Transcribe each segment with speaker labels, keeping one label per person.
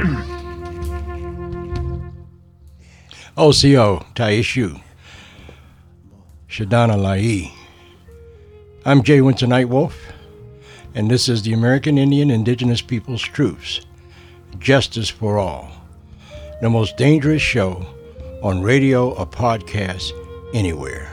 Speaker 1: OCO, Taishu, Shadana Lai. I'm Jay Winter Nightwolf, and this is the American Indian Indigenous Peoples Truths Justice for All, the most dangerous show on radio or podcast anywhere.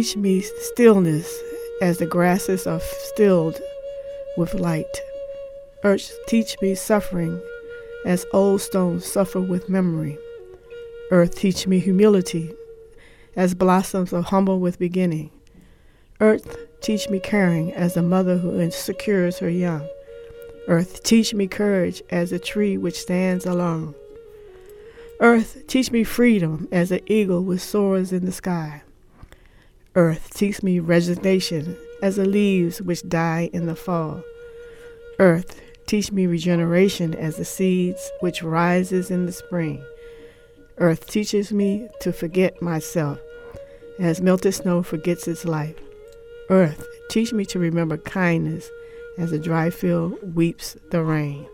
Speaker 2: Teach me stillness as the grasses are stilled with light. Earth, teach me suffering as old stones suffer with memory. Earth, teach me humility as blossoms are humble with beginning. Earth, teach me caring as a mother who secures her young. Earth, teach me courage as a tree which stands alone. Earth, teach me freedom as an eagle which soars in the sky. Earth, teach me resignation as the leaves which die in the fall. Earth, teach me regeneration as the seeds which rises in the spring. Earth teaches me to forget myself as melted snow forgets its life. Earth, teach me to remember kindness as a dry field weeps the rain.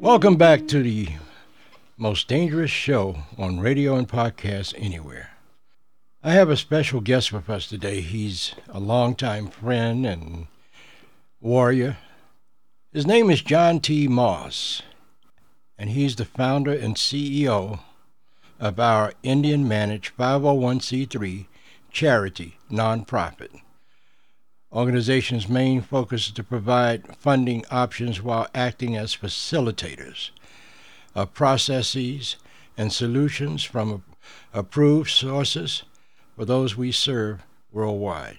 Speaker 1: Welcome back to the most dangerous show on radio and podcast anywhere. I have a special guest with us today. He's a longtime friend and warrior. His name is John T. Moss, and he's the founder and CEO of our Indian managed 501c3 charity nonprofit. Organization's main focus is to provide funding options while acting as facilitators of processes and solutions from approved sources for those we serve worldwide.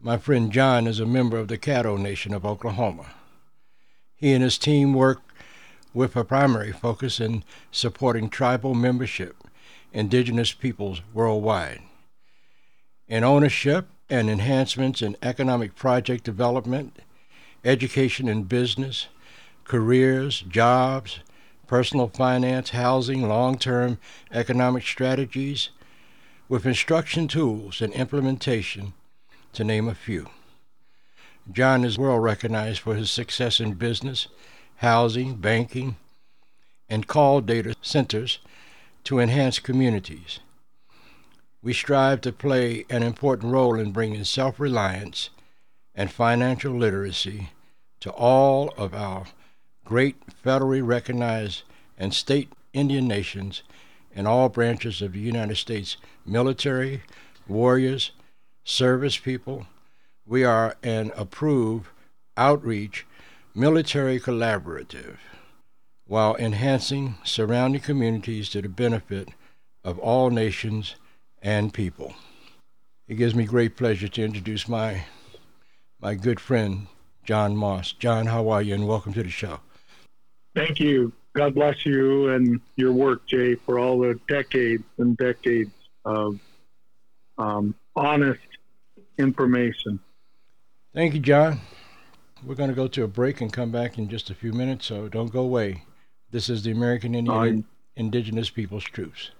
Speaker 1: My friend John is a member of the Caddo Nation of Oklahoma. He and his team work with a primary focus in supporting tribal membership, indigenous peoples worldwide. In ownership and enhancements in economic project development, education and business, careers, jobs, personal finance, housing, long term economic strategies, with instruction tools and implementation, to name a few. John is well recognized for his success in business, housing, banking, and call data centers to enhance communities. We strive to play an important role in bringing self reliance and financial literacy to all of our great federally recognized and state Indian nations and all branches of the United States military, warriors, service people. We are an approved outreach military collaborative while enhancing surrounding communities to the benefit of all nations and people. It gives me great pleasure to introduce my my good friend John Moss. John, how are you and welcome to the show.
Speaker 3: Thank you. God bless you and your work, Jay, for all the decades and decades of um, honest information.
Speaker 1: Thank you, John. We're going to go to a break and come back in just a few minutes, so don't go away. This is the American Indian Indigenous Peoples Troops.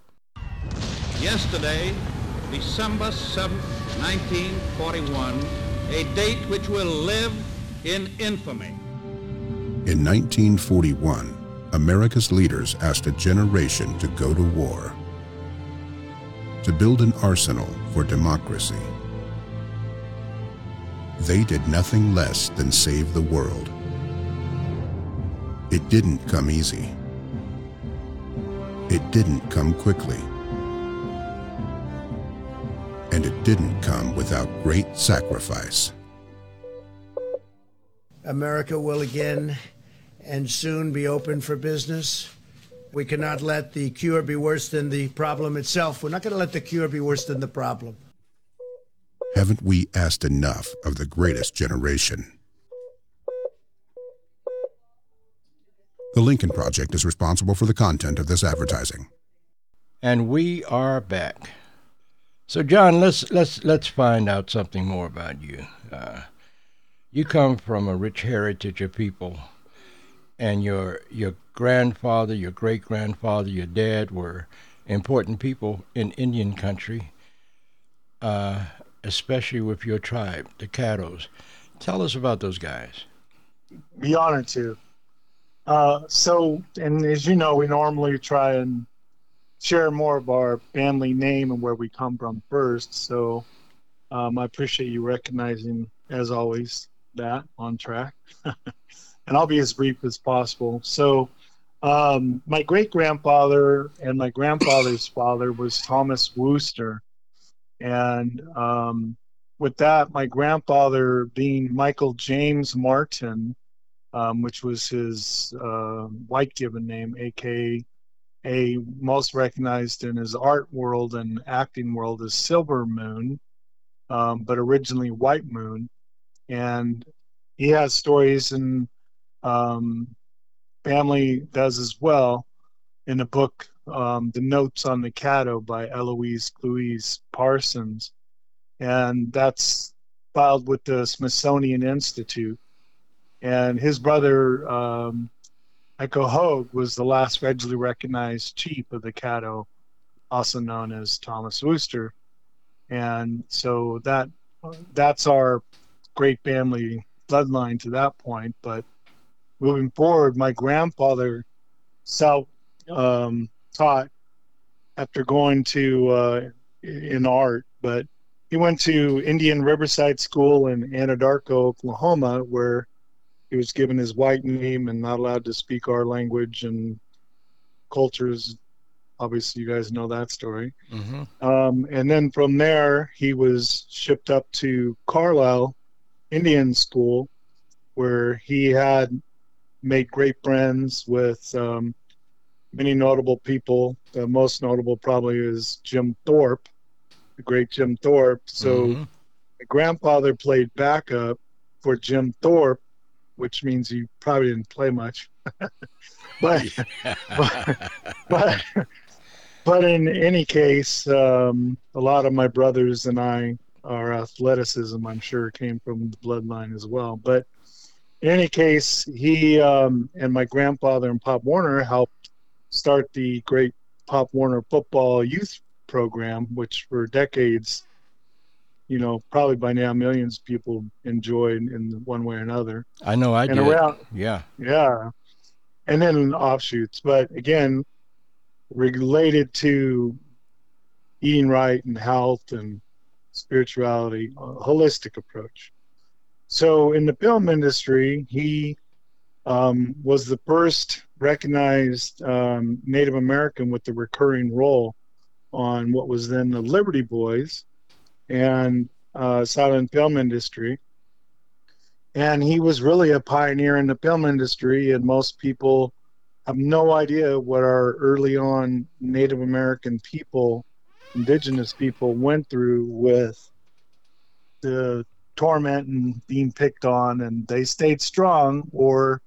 Speaker 4: Yesterday, December 7, 1941, a date which will live in infamy.
Speaker 5: In 1941, America's leaders asked a generation to go to war, to build an arsenal for democracy. They did nothing less than save the world. It didn't come easy. It didn't come quickly. And it didn't come without great sacrifice.
Speaker 6: America will again and soon be open for business. We cannot let the cure be worse than the problem itself. We're not going to let the cure be worse than the problem.
Speaker 5: Haven't we asked enough of the greatest generation? The Lincoln Project is responsible for the content of this advertising.
Speaker 1: And we are back. So, John, let's let's let's find out something more about you. Uh, you come from a rich heritage of people, and your your grandfather, your great grandfather, your dad were important people in Indian country, uh, especially with your tribe, the Caddos. Tell us about those guys.
Speaker 3: Be honored to. Uh, so, and as you know, we normally try and share more of our family name and where we come from first. So, um, I appreciate you recognizing, as always, that on track. and I'll be as brief as possible. So, um, my great grandfather and my grandfather's father was Thomas Wooster. And um, with that, my grandfather being Michael James Martin, um, which was his uh, white given name, aka most recognized in his art world and acting world as Silver Moon, um, but originally White Moon. And he has stories and um, family does as well in the book um, The Notes on the Caddo by Elsie Clews Parsons. And that's filed with the Smithsonian Institute and his brother um, Enoch Hoag was the last federally recognized chief of the Caddo, also known as Thomas Wooster, and so that that's our great family bloodline to that point. But moving forward, my grandfather self um, taught after going to uh, in art, but he went to Indian Riverside School in Anadarko, Oklahoma, where he was given his white name and not allowed to speak our language and cultures. Obviously, you guys know that story. Mm-hmm. Um, and then from there, he was shipped up to Carlisle Indian School, where he had made great friends with um, many notable people. The most notable probably is Jim Thorpe, the great Jim Thorpe. So, mm-hmm. my grandfather played backup for Jim Thorpe which means he probably didn't play much. but, but, but, but in any case, um, a lot of my brothers and I, our athleticism, I'm sure, came from the bloodline as well. But in any case, he um, and my grandfather and Pop Warner helped start the great Pop Warner football youth program, which for decades you know, probably by now millions of people enjoy in, in one way or another.
Speaker 1: I know I and did. Around,
Speaker 3: yeah. Yeah. And then offshoots. But again, related to eating right and health and spirituality, holistic approach. So in the film industry, he um, was the first recognized um, Native American with the recurring role on what was then the Liberty Boys and uh, silent film industry. And he was really a pioneer in the film industry, and most people have no idea what our early on Native American people, indigenous people, went through with the torment and being picked on, and they stayed strong. Or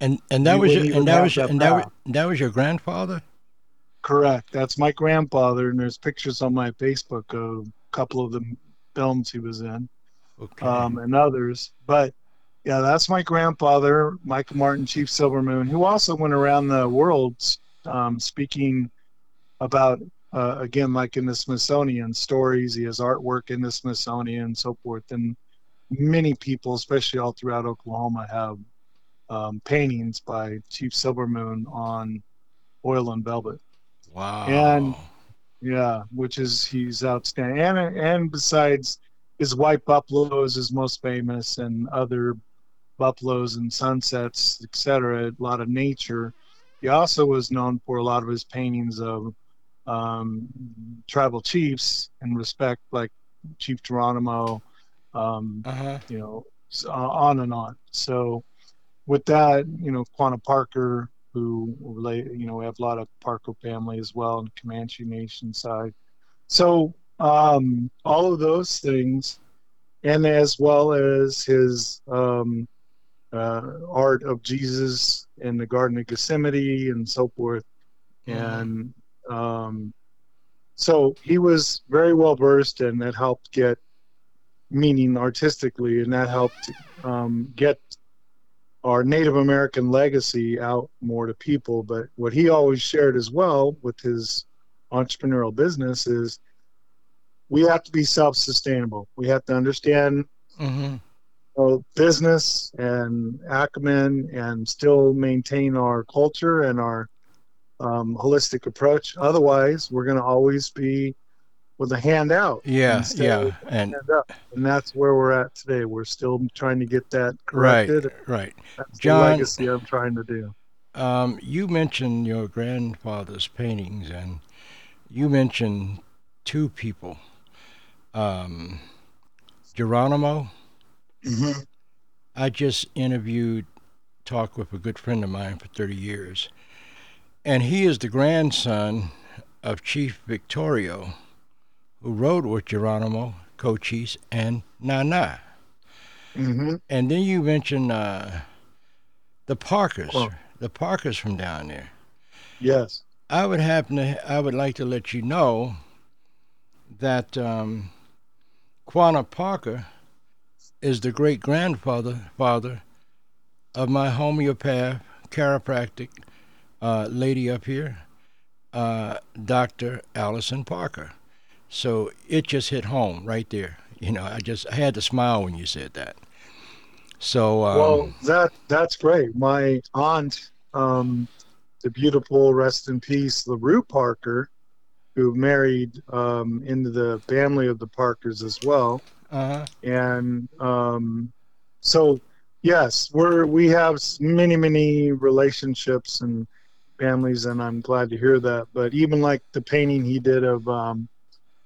Speaker 1: and and that was your, and that was that and that was, that was your grandfather.
Speaker 3: Correct. That's my grandfather, and there's pictures on my Facebook of a couple of the films he was in, okay. um, and others. But yeah, that's my grandfather, Michael Martin, Chief Silvermoon, who also went around the world um, speaking about, uh, again, like in the Smithsonian stories. He has artwork in the Smithsonian and so forth. And many people, especially all throughout Oklahoma, have um, paintings by Chief Silvermoon on oil and velvet.
Speaker 1: Wow.
Speaker 3: And yeah, which is he's outstanding. And and besides his white buffaloes is most famous, and other buffaloes and sunsets, etc. A lot of nature. He also was known for a lot of his paintings of um, tribal chiefs in respect, like Chief Geronimo, um,
Speaker 1: uh-huh.
Speaker 3: you know, on and on. So with that, you know, Quanah Parker, who relate, you know, we have a lot of Parker family as well in Comanche Nation side. So um, all of those things, and as well as his um, uh, art of Jesus in the Garden of Gethsemane and so forth, mm-hmm. and um, so he was very well versed, and that helped get meaning artistically, and that helped um, get our Native American legacy out more to people. But what he always shared as well with his entrepreneurial business is we have to be self-sustainable. We have to understand mm-hmm. business and acumen, and still maintain our culture and our um, holistic approach. Otherwise, we're going to always be with a hand out.
Speaker 1: Yeah, yeah, and
Speaker 3: and that's where we're at today. We're still trying to get that corrected.
Speaker 1: Right, right.
Speaker 3: That's John, the legacy I'm trying to do.
Speaker 1: Um, you mentioned your grandfather's paintings, and you mentioned two people, um, Geronimo.
Speaker 3: Mm-hmm.
Speaker 1: I just interviewed, talked with a good friend of mine for 30 years and he is the grandson of Chief Victorio, who rode with Geronimo, Cochise, and Nana.
Speaker 3: Mm-hmm.
Speaker 1: And then you mentioned uh, the Parkers, oh. the Parkers from down there.
Speaker 3: Yes.
Speaker 1: I would happen to, I would like to let you know that um, Quanah Parker is the great grandfather father of my homeopath chiropractic uh, lady up here, uh, Dr. Allison Parker. So it just hit home right there. You know, I just I had to smile when you said that. So um,
Speaker 3: well, that that's great. My aunt, um, the beautiful rest in peace, LaRue Parker, who married um, into the family of the Parkers as well.
Speaker 1: Uh-huh.
Speaker 3: And um, so, yes, we're we have many many relationships and families, and I'm glad to hear that. But even like the painting he did of um,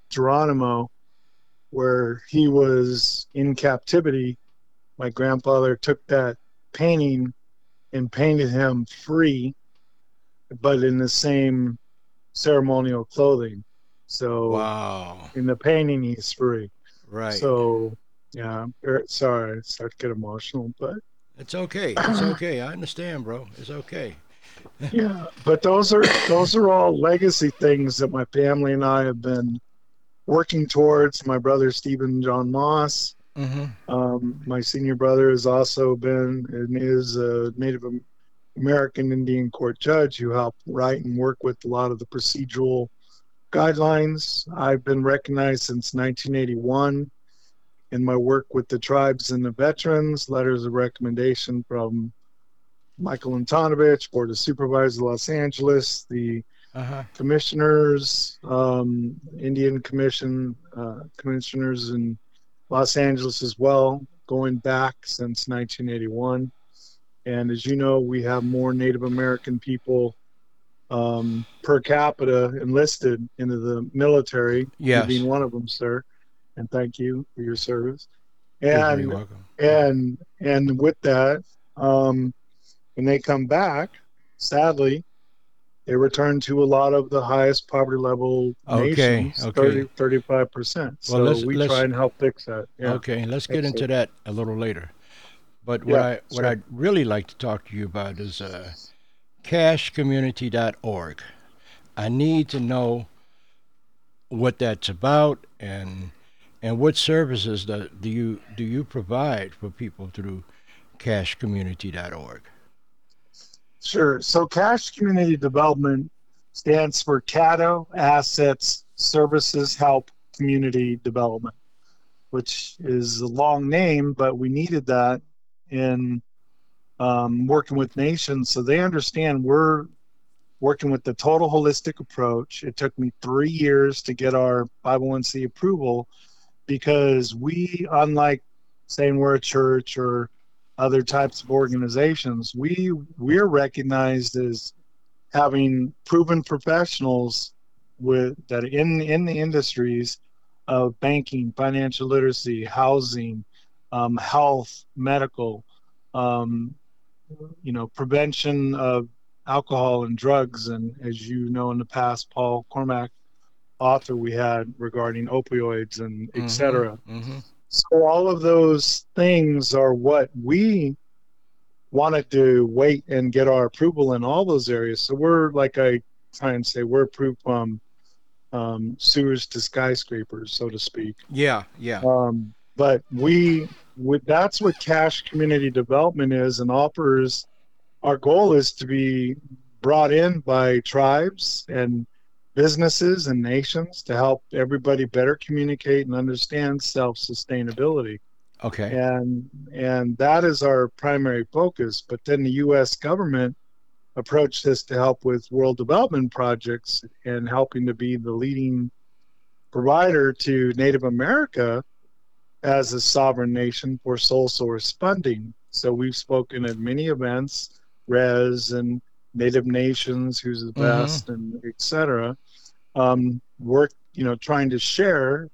Speaker 3: Geronimo, where he was in captivity, my grandfather took that painting and painted him free, but in the same ceremonial clothing. So
Speaker 1: wow,
Speaker 3: in the painting he's free.
Speaker 1: Right.
Speaker 3: So yeah, sorry, I start to get emotional, but
Speaker 1: it's okay. It's okay. I understand, bro. It's okay
Speaker 3: yeah, but those are those are all legacy things that my family and I have been working towards. My brother Stephen John Moss,
Speaker 1: mm-hmm.
Speaker 3: um, my senior brother, has also been and is a Native American Indian court judge who helped write and work with a lot of the procedural guidelines. I've been recognized since 1981 in my work with the tribes and the veterans, letters of recommendation from Michael Antonovich, Board of Supervisors of Los Angeles, the
Speaker 1: uh-huh.
Speaker 3: commissioners, um, Indian Commission uh, commissioners in Los Angeles as well, going back since 1981. And as you know, we have more Native American people um, per capita enlisted into the military.
Speaker 1: Yes.
Speaker 3: being one of them, sir. And thank you for your service. And
Speaker 1: You're welcome.
Speaker 3: and and with that, um, when they come back, sadly, they return to a lot of the highest poverty level
Speaker 1: okay,
Speaker 3: nations,
Speaker 1: okay.
Speaker 3: 30, 35%. So
Speaker 1: well,
Speaker 3: we try and help fix that. Yeah.
Speaker 1: Okay, let's get into that a little later. But what, yeah, I, what I'd really like to talk to you about is uh, cashcommunity.org. I need to know what that's about and and what services do you do you provide for people through cashcommunity.org.
Speaker 3: Sure. So Cash Community Development stands for Caddo Assets Services Help Community Development, which is a long name, but we needed that in um, working with nations so they understand we're working with the total holistic approach. It took me three years to get our 501c approval because we, unlike saying we're a church or other types of organizations, we we're recognized as having proven professionals with that in in the industries of banking, financial literacy, housing, um, health, medical, um, you know, prevention of alcohol and drugs, and as you know in the past, Paul Cormack, author we had regarding opioids and etc.
Speaker 1: Mm-hmm. Mm-hmm.
Speaker 3: So all of those things are what we wanted to wait and get our approval in all those areas. So we're like I try and say we're approved from um, sewers to skyscrapers, so to speak.
Speaker 1: Yeah, yeah.
Speaker 3: Um, but we, with, that's what cash community development is and offers. Our goal is to be brought in by tribes and businesses and nations to help everybody better communicate and understand self sustainability.
Speaker 1: Okay.
Speaker 3: And and that is our primary focus. But then the U.S. government approached this to help with world development projects and helping to be the leading provider to Native America as a sovereign nation for sole source funding. So we've spoken at many events, Res and Native Nations, who's the best, mm-hmm. and etc. Um, work, you know, trying to share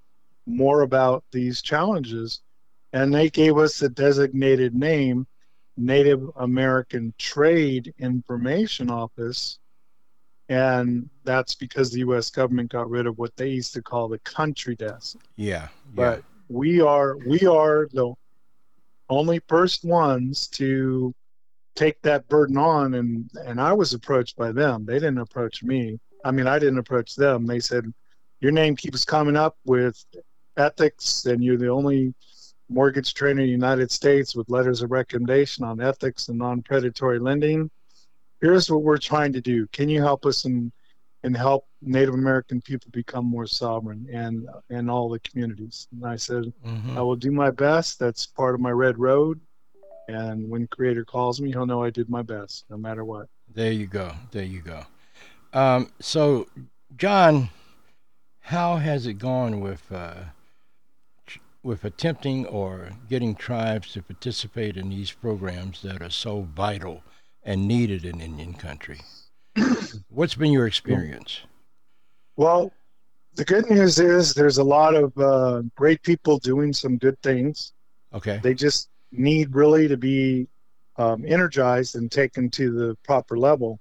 Speaker 3: more about these challenges, and they gave us the designated name, Native American Trade Information Office, and that's because the U.S. government got rid of what they used to call the country desk.
Speaker 1: Yeah,
Speaker 3: but yeah. we are we are the only first ones to take that burden on and and I was approached by them. They didn't approach me. I mean, I didn't approach them. They said your name keeps coming up with ethics and you're the only mortgage trainer in the United States with letters of recommendation on ethics and non-predatory lending. Here's what we're trying to do. Can you help us and and help Native American people become more sovereign and and all the communities? And I said, mm-hmm. I will do my best. That's part of my red road. And when Creator calls me, he'll know I did my best, no matter what.
Speaker 1: There you go. There you go. Um, so, John, how has it gone with uh, with attempting or getting tribes to participate in these programs that are so vital and needed in Indian country? What's been your experience?
Speaker 3: Well, the good news is there's a lot of uh, great people doing some good things.
Speaker 1: Okay.
Speaker 3: They just need really to be um, energized and taken to the proper level.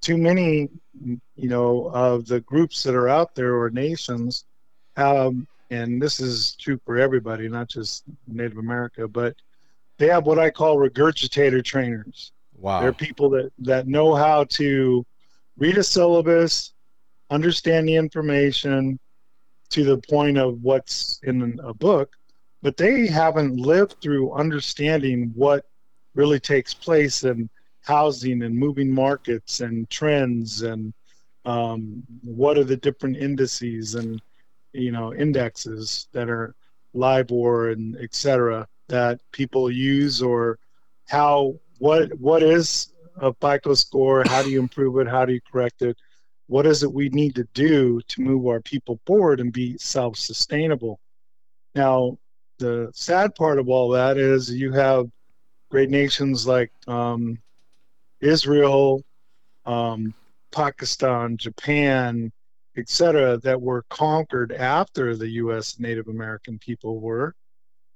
Speaker 3: Too many, you know, of the groups that are out there or nations have, and this is true for everybody, not just Native America, but they have what I call regurgitator trainers.
Speaker 1: Wow.
Speaker 3: They're people that, that know how to read a syllabus, understand the information to the point of what's in a book, but they haven't lived through understanding what really takes place in housing and moving markets and trends and um, what are the different indices and you know indexes that are LIBOR and et cetera that people use or how what what is a FICO score? How do you improve it? How do you correct it? What is it we need to do to move our people forward and be self-sustainable? Now, the sad part of all that is you have great nations like um, Israel, um, Pakistan, Japan, etc., that were conquered after the U.S. Native American people were.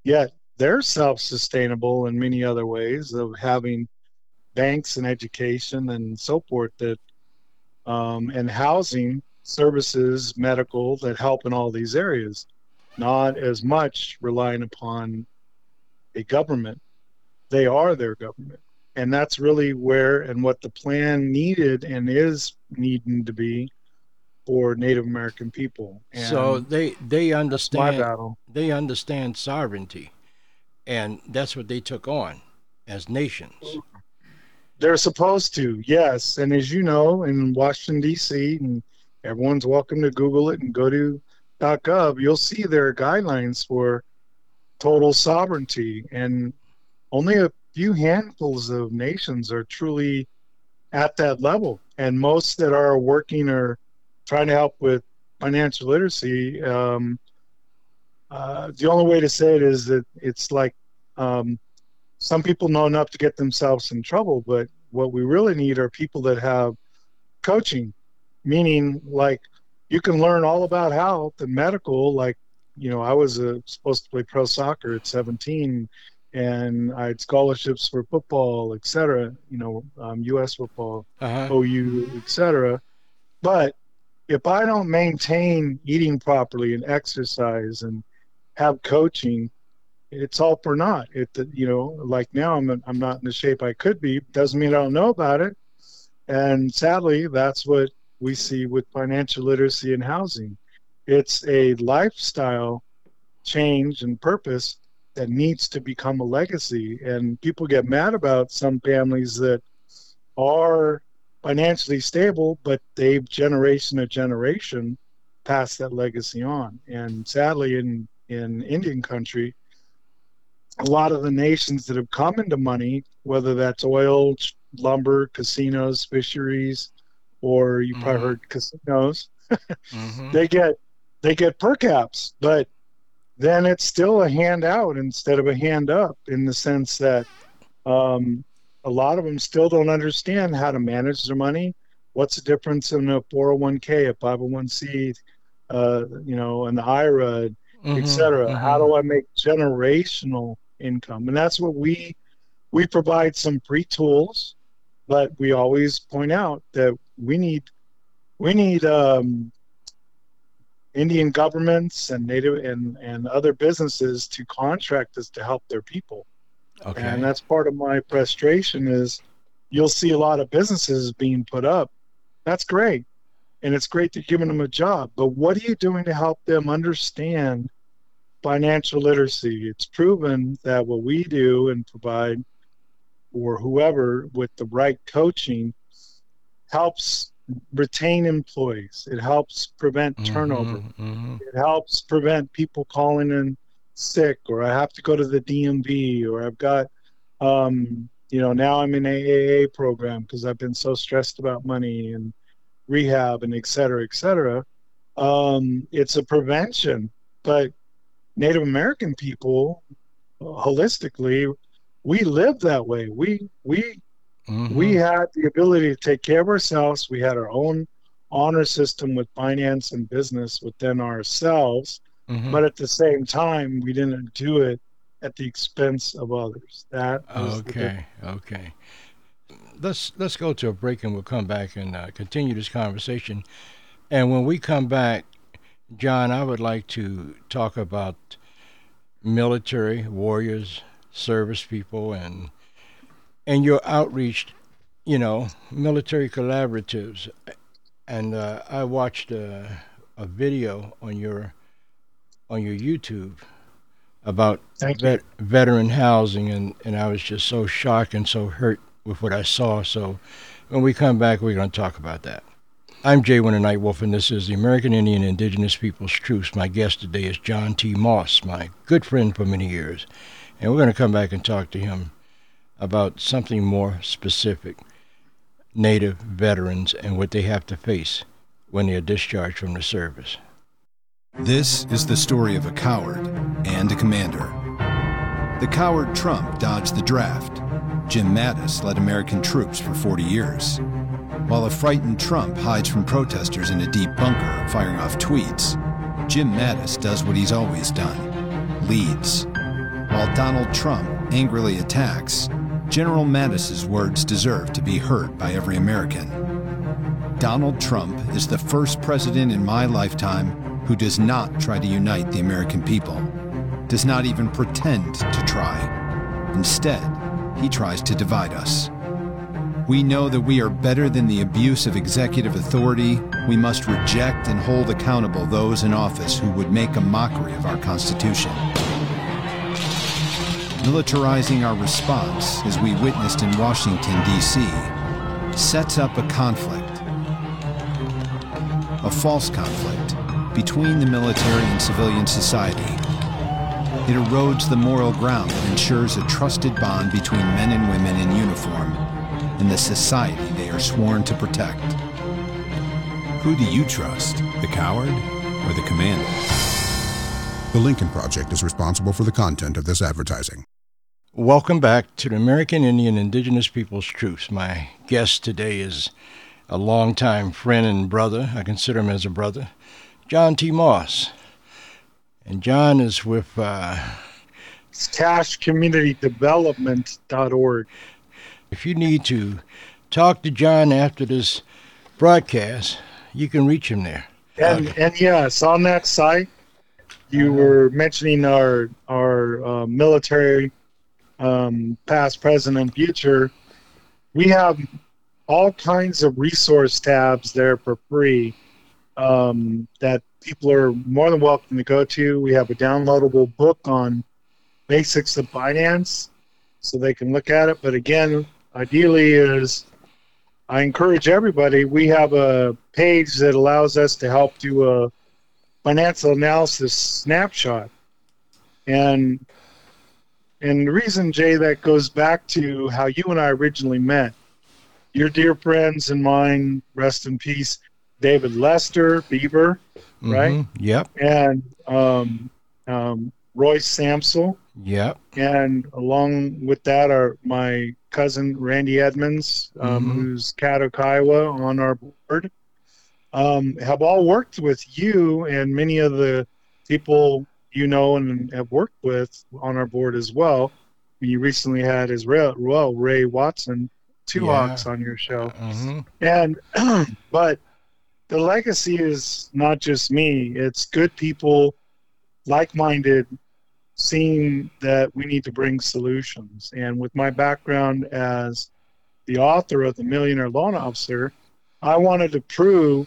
Speaker 3: Yet they're self-sustainable in many other ways of having banks and education and so forth that um, and housing services, medical that help in all these areas not as much relying upon a government. They are their government. And that's really where and what the plan needed and is needing to be for Native American people. And
Speaker 1: so they they understand they understand sovereignty, and that's what they took on as nations.
Speaker 3: They're supposed to, yes. And as you know, in Washington D.C., and everyone's welcome to Google it and go to gov, you'll see there are guidelines for total sovereignty, and only a few handfuls of nations are truly at that level, and most that are working are trying to help with financial literacy. Um, uh, the only way to say it is that it's like um, some people know enough to get themselves in trouble, but what we really need are people that have coaching, meaning like you can learn all about health and medical. Like, you know, I was uh, supposed to play pro soccer at 17 and I had scholarships for football, etc. You know, um, U.S. football, uh-huh. OU, etc. But if I don't maintain eating properly and exercise and have coaching, it's all for naught. It, you know, like now I'm I'm not in the shape I could be. Doesn't mean I don't know about it. And sadly, that's what we see with financial literacy and housing. It's a lifestyle change and purpose that needs to become a legacy. And people get mad about some families that are financially stable, but they've generation to generation passed that legacy on. And sadly, in in Indian country, a lot of the nations that have come into money, whether that's oil, lumber, casinos, fisheries, or you mm-hmm. probably heard casinos, mm-hmm. they get they get per caps, but then it's still a handout instead of a hand up in the sense that um, a lot of them still don't understand how to manage their money. What's the difference in a 401k, a 501c, uh, you know, an IRA, mm-hmm, etc. Mm-hmm. How do I make generational income? And that's what we we provide some free tools, but we always point out that we need we need um, Indian governments and native and, and other businesses to contract us to help their people. Okay. And that's part of my frustration is you'll see a lot of businesses being put up. That's great. And it's great to giving them a job. But what are you doing to help them understand financial literacy? It's proven that what we do and provide or whoever with the right coaching helps retain employees. It helps prevent mm-hmm, turnover. Mm-hmm. It helps prevent people calling in sick or I have to go to the DMV or I've got, um, you know, now I'm in a AA program because I've been so stressed about money and rehab and et cetera, et cetera. Um, it's a prevention, but Native American people, holistically, we live that way. We we mm-hmm. we had the ability to take care of ourselves. We had our own honor system with finance and business within ourselves Mm-hmm. But at the same time, we didn't do it at the expense of others. That
Speaker 1: okay, okay. Let's let's go to a break and we'll come back and uh, continue this conversation. And when we come back, John, I would like to talk about military warriors, service people, and and your outreach. You know, military collaboratives. And uh, I watched a, a video on your on your YouTube about vet, veteran housing, and, and I was just so shocked and so hurt with what I saw. So when we come back, we're going to talk about that. I'm Jay Winter Nightwolf, and this is the American Indian Indigenous Peoples Truths. My guest today is John T. Moss, my good friend for many years. And we're going to come back and talk to him about something more specific Native veterans and what they have to face when they are discharged from the service.
Speaker 7: This is the story of a coward and a commander. The coward Trump dodged the draft. Jim Mattis led American troops for 40 years. While a frightened Trump hides from protesters in a deep bunker firing off tweets, Jim Mattis does what he's always done leads. While Donald Trump angrily attacks, General Mattis's words deserve to be heard by every American. Donald Trump is the first president in my lifetime who does not try to unite the American people, does not even pretend to try. Instead, he tries to divide us. We know that we are better than the abuse of executive authority. We must reject and hold accountable those in office who would make a mockery of our Constitution. Militarizing our response, as we witnessed in Washington, D.C., sets up a conflict, a false conflict between the military and civilian society. It erodes the moral ground that ensures a trusted bond between men and women in uniform and the society they are sworn to protect. Who do you trust, the coward or the commander?
Speaker 5: The Lincoln Project is responsible for the content of this advertising.
Speaker 1: Welcome back to the American Indian Indigenous Peoples Truths. My guest today is a longtime friend and brother. I consider him as a brother, John T. Moss. And John is with uh,
Speaker 3: cashcommunitydevelopment.org.
Speaker 1: If you need to talk to John after this broadcast, you can reach him there.
Speaker 3: And okay. and yes, on that site, you were mentioning our our uh, military, um, past, present, and future. We have all kinds of resource tabs there for free um, that people are more than welcome to go to. We have a downloadable book on basics of finance, so they can look at it. But again, ideally is I encourage everybody. We have a page that allows us to help do a financial analysis snapshot, and and the reason, Jay, that goes back to how you and I originally met. Your dear friends and mine, rest in peace, David Lester Beaver, mm-hmm. right?
Speaker 1: Yep.
Speaker 3: And um, um, Royce Samsel.
Speaker 1: Yep.
Speaker 3: And along with that are my cousin Randy Edmonds, um, mm-hmm. who's Caddo Kiowa on our board. Um, have all worked with you and many of the people you know and have worked with on our board as well. You recently had as well Ray Watson, Two yeah. Hawks on your show,
Speaker 1: mm-hmm.
Speaker 3: and but the legacy is not just me; it's good people, like-minded seeing that we need to bring solutions. And with my background as the author of The Millionaire Loan Officer, I wanted to prove,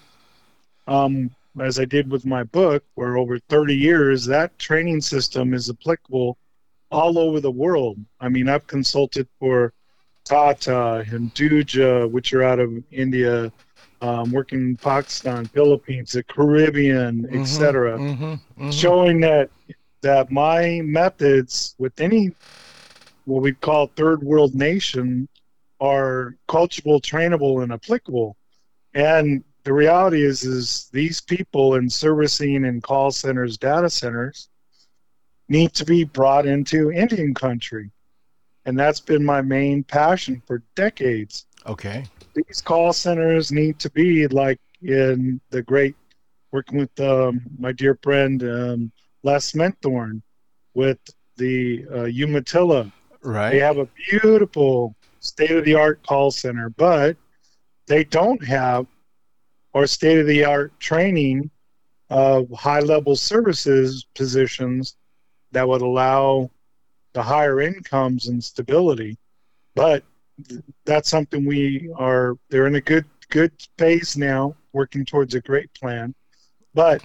Speaker 3: um, as I did with my book, where over 30 years, that training system is applicable all over the world. I mean, I've consulted for Tata and Duja, which are out of India, um, working in Pakistan, Philippines, the Caribbean, mm-hmm, etc., mm-hmm, mm-hmm. showing that that my methods with any what we call third world nation are coachable, trainable, and applicable. And the reality is, is these people in servicing and call centers, data centers, need to be brought into Indian country, and that's been my main passion for decades.
Speaker 1: Okay.
Speaker 3: These call centers need to be like in the great working with um, my dear friend um, Les Minthorn with the uh, Umatilla.
Speaker 1: Right.
Speaker 3: They have a beautiful state of the art call center, but they don't have or state of the art training of high level services positions that would allow the higher incomes and stability. But that's something we are they're in a good good phase now working towards a great plan. But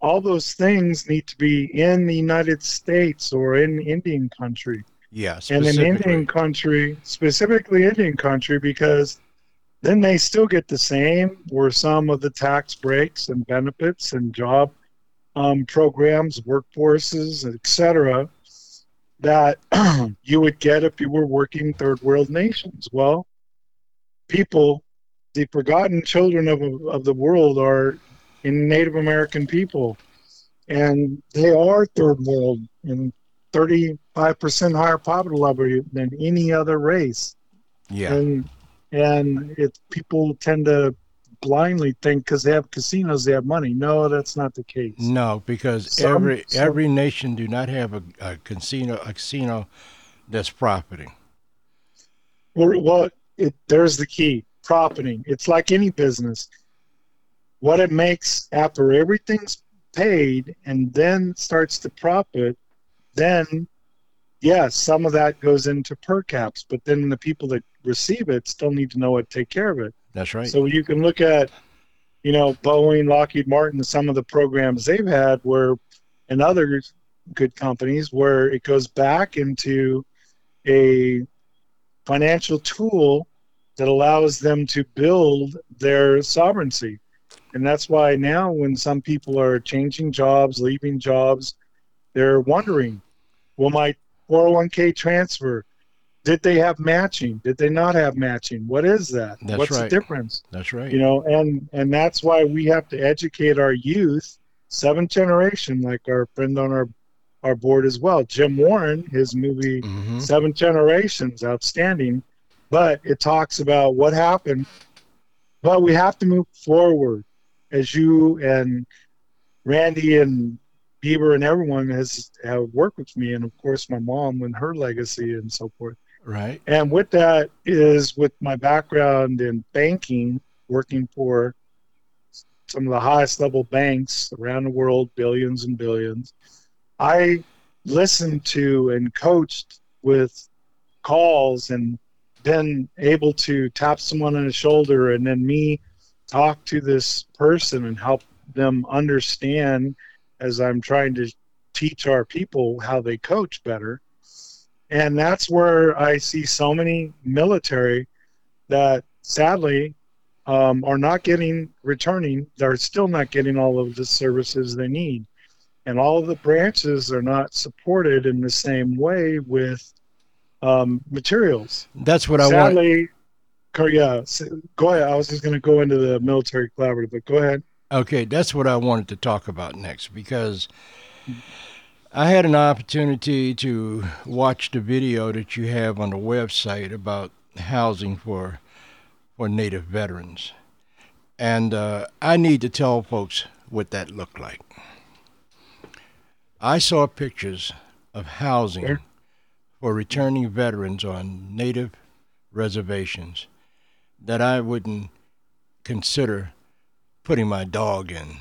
Speaker 3: all those things need to be in the United States or in Indian country.
Speaker 1: Yeah,
Speaker 3: and in Indian country, specifically Indian country, because then they still get the same or some of the tax breaks and benefits and job um, programs, workforces, etc., that you would get if you were working third world nations. Well, people, the forgotten children of, of the world, are in Native American people. And they are third world and 35% higher poverty level than any other race.
Speaker 1: Yeah.
Speaker 3: And, and it, people tend to blindly think because they have casinos, they have money. No, that's not the case.
Speaker 1: No, because some, every some, every nation do not have a, a casino a casino that's profiting.
Speaker 3: Well, well it, there's the key profiting. It's like any business what it makes after everything's paid and then starts to profit, then yes, some of that goes into per caps, but then the people that receive it still need to know it, take care of it.
Speaker 1: That's right.
Speaker 3: So you can look at, you know, Boeing, Lockheed Martin, some of the programs they've had where, and other good companies where it goes back into a financial tool that allows them to build their sovereignty. And that's why now, when some people are changing jobs, leaving jobs, they're wondering Will my 401k transfer? Did they have matching? Did they not have matching? What is that?
Speaker 1: That's
Speaker 3: What's
Speaker 1: right.
Speaker 3: the difference?
Speaker 1: That's right.
Speaker 3: You know, and and that's why we have to educate our youth, seventh generation, like our friend on our our board as well, Jim Warren. His movie
Speaker 1: Mhm.
Speaker 3: Seven Generations, outstanding. But it talks about what happened. But we have to move forward, as you and Randy and Bieber and everyone has have worked with me, and of course my mom and her legacy and so forth.
Speaker 1: Right.
Speaker 3: And with that is with my background in banking, working for some of the highest level banks around the world, billions and billions. I listened to and coached with calls and then able to tap someone on the shoulder and then me talk to this person and help them understand as I'm trying to teach our people how they coach better. And that's where I see so many military that sadly um, are not getting returning. They're still not getting all of the services they need. And all of the branches are not supported in the same way with um, materials.
Speaker 1: That's what I want.
Speaker 3: Sadly, yeah, go ahead. I was just going to go into the military collaborative, but go ahead.
Speaker 1: Okay, that's what I wanted to talk about next because I had an opportunity to watch the video that you have on the website about housing for for Native veterans, and uh, I need to tell folks what that looked like. I saw pictures of housing
Speaker 3: Sure.
Speaker 1: for returning veterans on Native reservations that I wouldn't consider putting my dog in.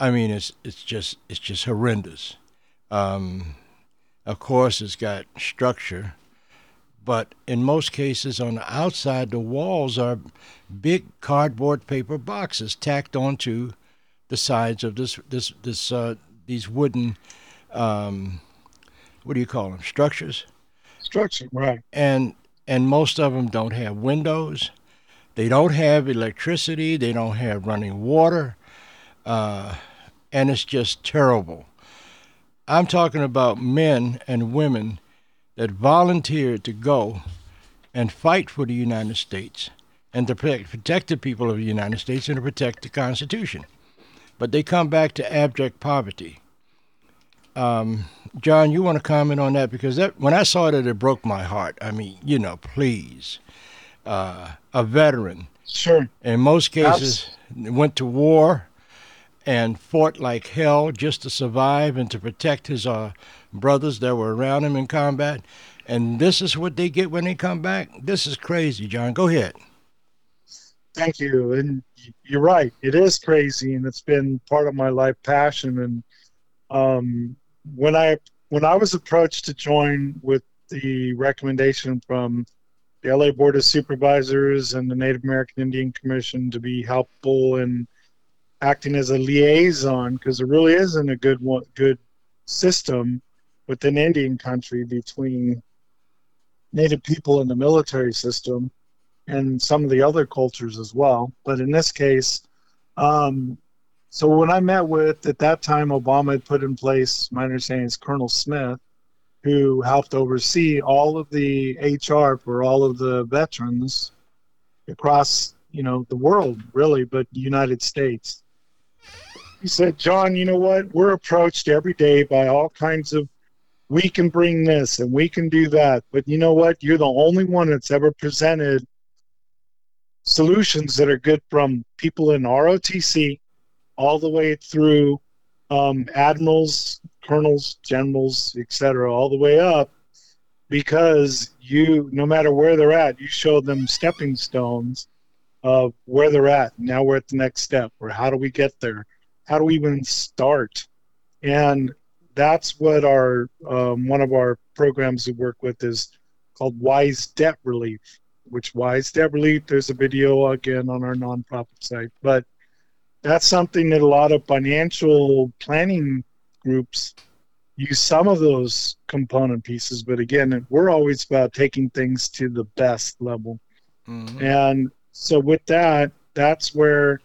Speaker 1: I mean, it's it's just it's just horrendous. Um, of course, it's got structure, but in most cases, on the outside, the walls are big cardboard paper boxes tacked onto the sides of this this this uh, these wooden um, what do you call them structures
Speaker 3: Structure, right.
Speaker 1: and and most of them don't have windows. They don't have electricity. They don't have running water, uh, and it's just terrible. I'm talking about men and women that volunteered to go and fight for the United States and to protect, protect the people of the United States and to protect the Constitution. But they come back to abject poverty. Um, John, you want to comment on that because that when I saw that, it broke my heart. I mean, you know, please, uh, a veteran
Speaker 3: Sure.
Speaker 1: in most cases went to war and fought like hell just to survive and to protect his uh, brothers that were around him in combat. And this is what they get when they come back. This is crazy, John. Go ahead.
Speaker 3: Thank you. And you're right. It is crazy, and it's been part of my life passion. And um, when I when I was approached to join with the recommendation from the LA Board of Supervisors and the Native American Indian Commission to be helpful in acting as a liaison, because there really isn't a good one, good system within Indian country between Native people and the military system and some of the other cultures as well. But in this case, um, so when I met with at that time, Obama had put in place, my understanding is Colonel Smith, who helped oversee all of the HR for all of the veterans across, you know, the world really, but the United States. He said, John, you know what? We're approached every day by all kinds of we can bring this and we can do that. But you know what? You're the only one that's ever presented solutions that are good from people in ROTC all the way through um, admirals, colonels, generals, etc., all the way up, because you, no matter where they're at, you show them stepping stones of where they're at. Now we're at the next step, or how do we get there? How do we even start? And that's what our um, one of our programs we work with is called Wise Debt Relief. Which Wise Debt Relief? There's a video again on our nonprofit site, but that's something that a lot of financial planning groups use some of those component pieces. But again, we're always about taking things to the best level. Mm-hmm. And so with that, that's where,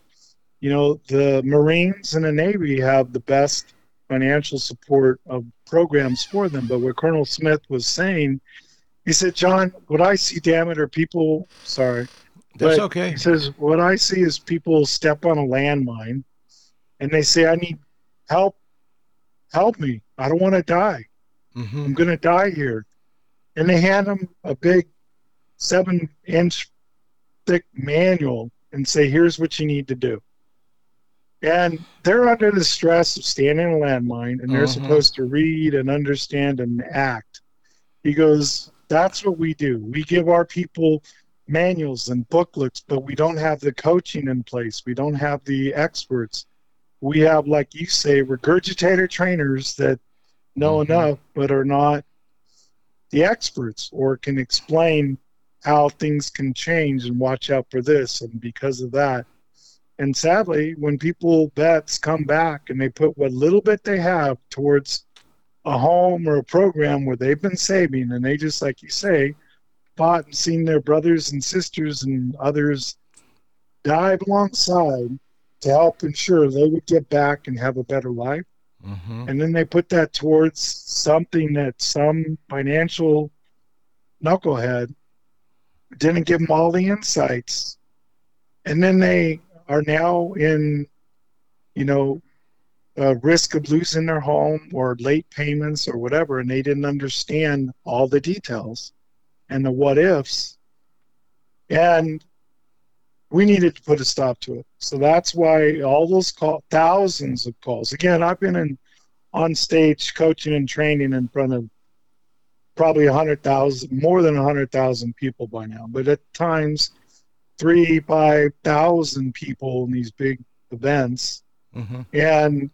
Speaker 3: you know, the Marines and the Navy have the best financial support of programs for them. But what Colonel Smith was saying, he said, John, what I see, damn it, are people, sorry.
Speaker 1: That's
Speaker 3: but
Speaker 1: okay.
Speaker 3: He says, what I see is people step on a landmine and they say, I need help. Help me. I don't want to die.
Speaker 1: hmm
Speaker 3: I'm going to die here. And they hand them a big seven inch thick manual and say, here's what you need to do. And they're under the stress of standing in a landmine and they're
Speaker 1: Mhm.
Speaker 3: supposed to read and understand and act. He goes, That's what we do. We give our people manuals and booklets, but we don't have the coaching in place. We don't have the experts. We have, like you say, regurgitator trainers that know
Speaker 1: Mhm.
Speaker 3: enough but are not the experts or can explain how things can change and watch out for this and because of that. And sadly, when people vets come back and they put what little bit they have towards a home or a program where they've been saving and they just like you say bought and seen their brothers and sisters and others die alongside to help ensure they would get back and have a better life.
Speaker 1: Hmm
Speaker 3: and then they put that towards something that some financial knucklehead didn't give them all the insights. And then they are now in you know uh, risk of losing their home or late payments or whatever and they didn't understand all the details and the what ifs and we needed to put a stop to it. So that's why all those call thousands of calls. Again i've been in on stage coaching and training in front of probably a hundred thousand more than a hundred thousand people by now. But at times three five thousand people in these big events.
Speaker 1: Hmm
Speaker 3: and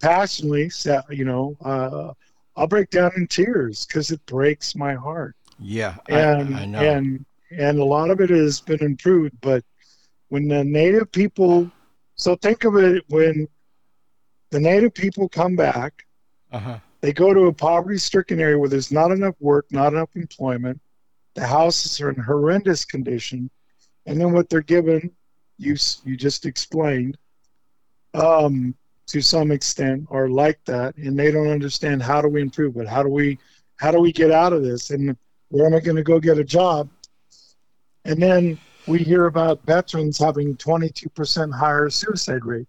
Speaker 3: passionately you know uh, i'll break down in tears because it breaks my heart.
Speaker 1: Yeah,
Speaker 3: and
Speaker 1: I, I know.
Speaker 3: and and a lot of it has been improved but when the native people so think of it when the native people come back
Speaker 1: uh-huh.
Speaker 3: they go to a poverty stricken area where there's not enough work not enough employment the houses are in horrendous condition and then what they're given you you just explained um to some extent are like that and they don't understand how do we improve it how do we how do we get out of this and where am i going to go get a job and then we hear about veterans having 22% higher suicide rate.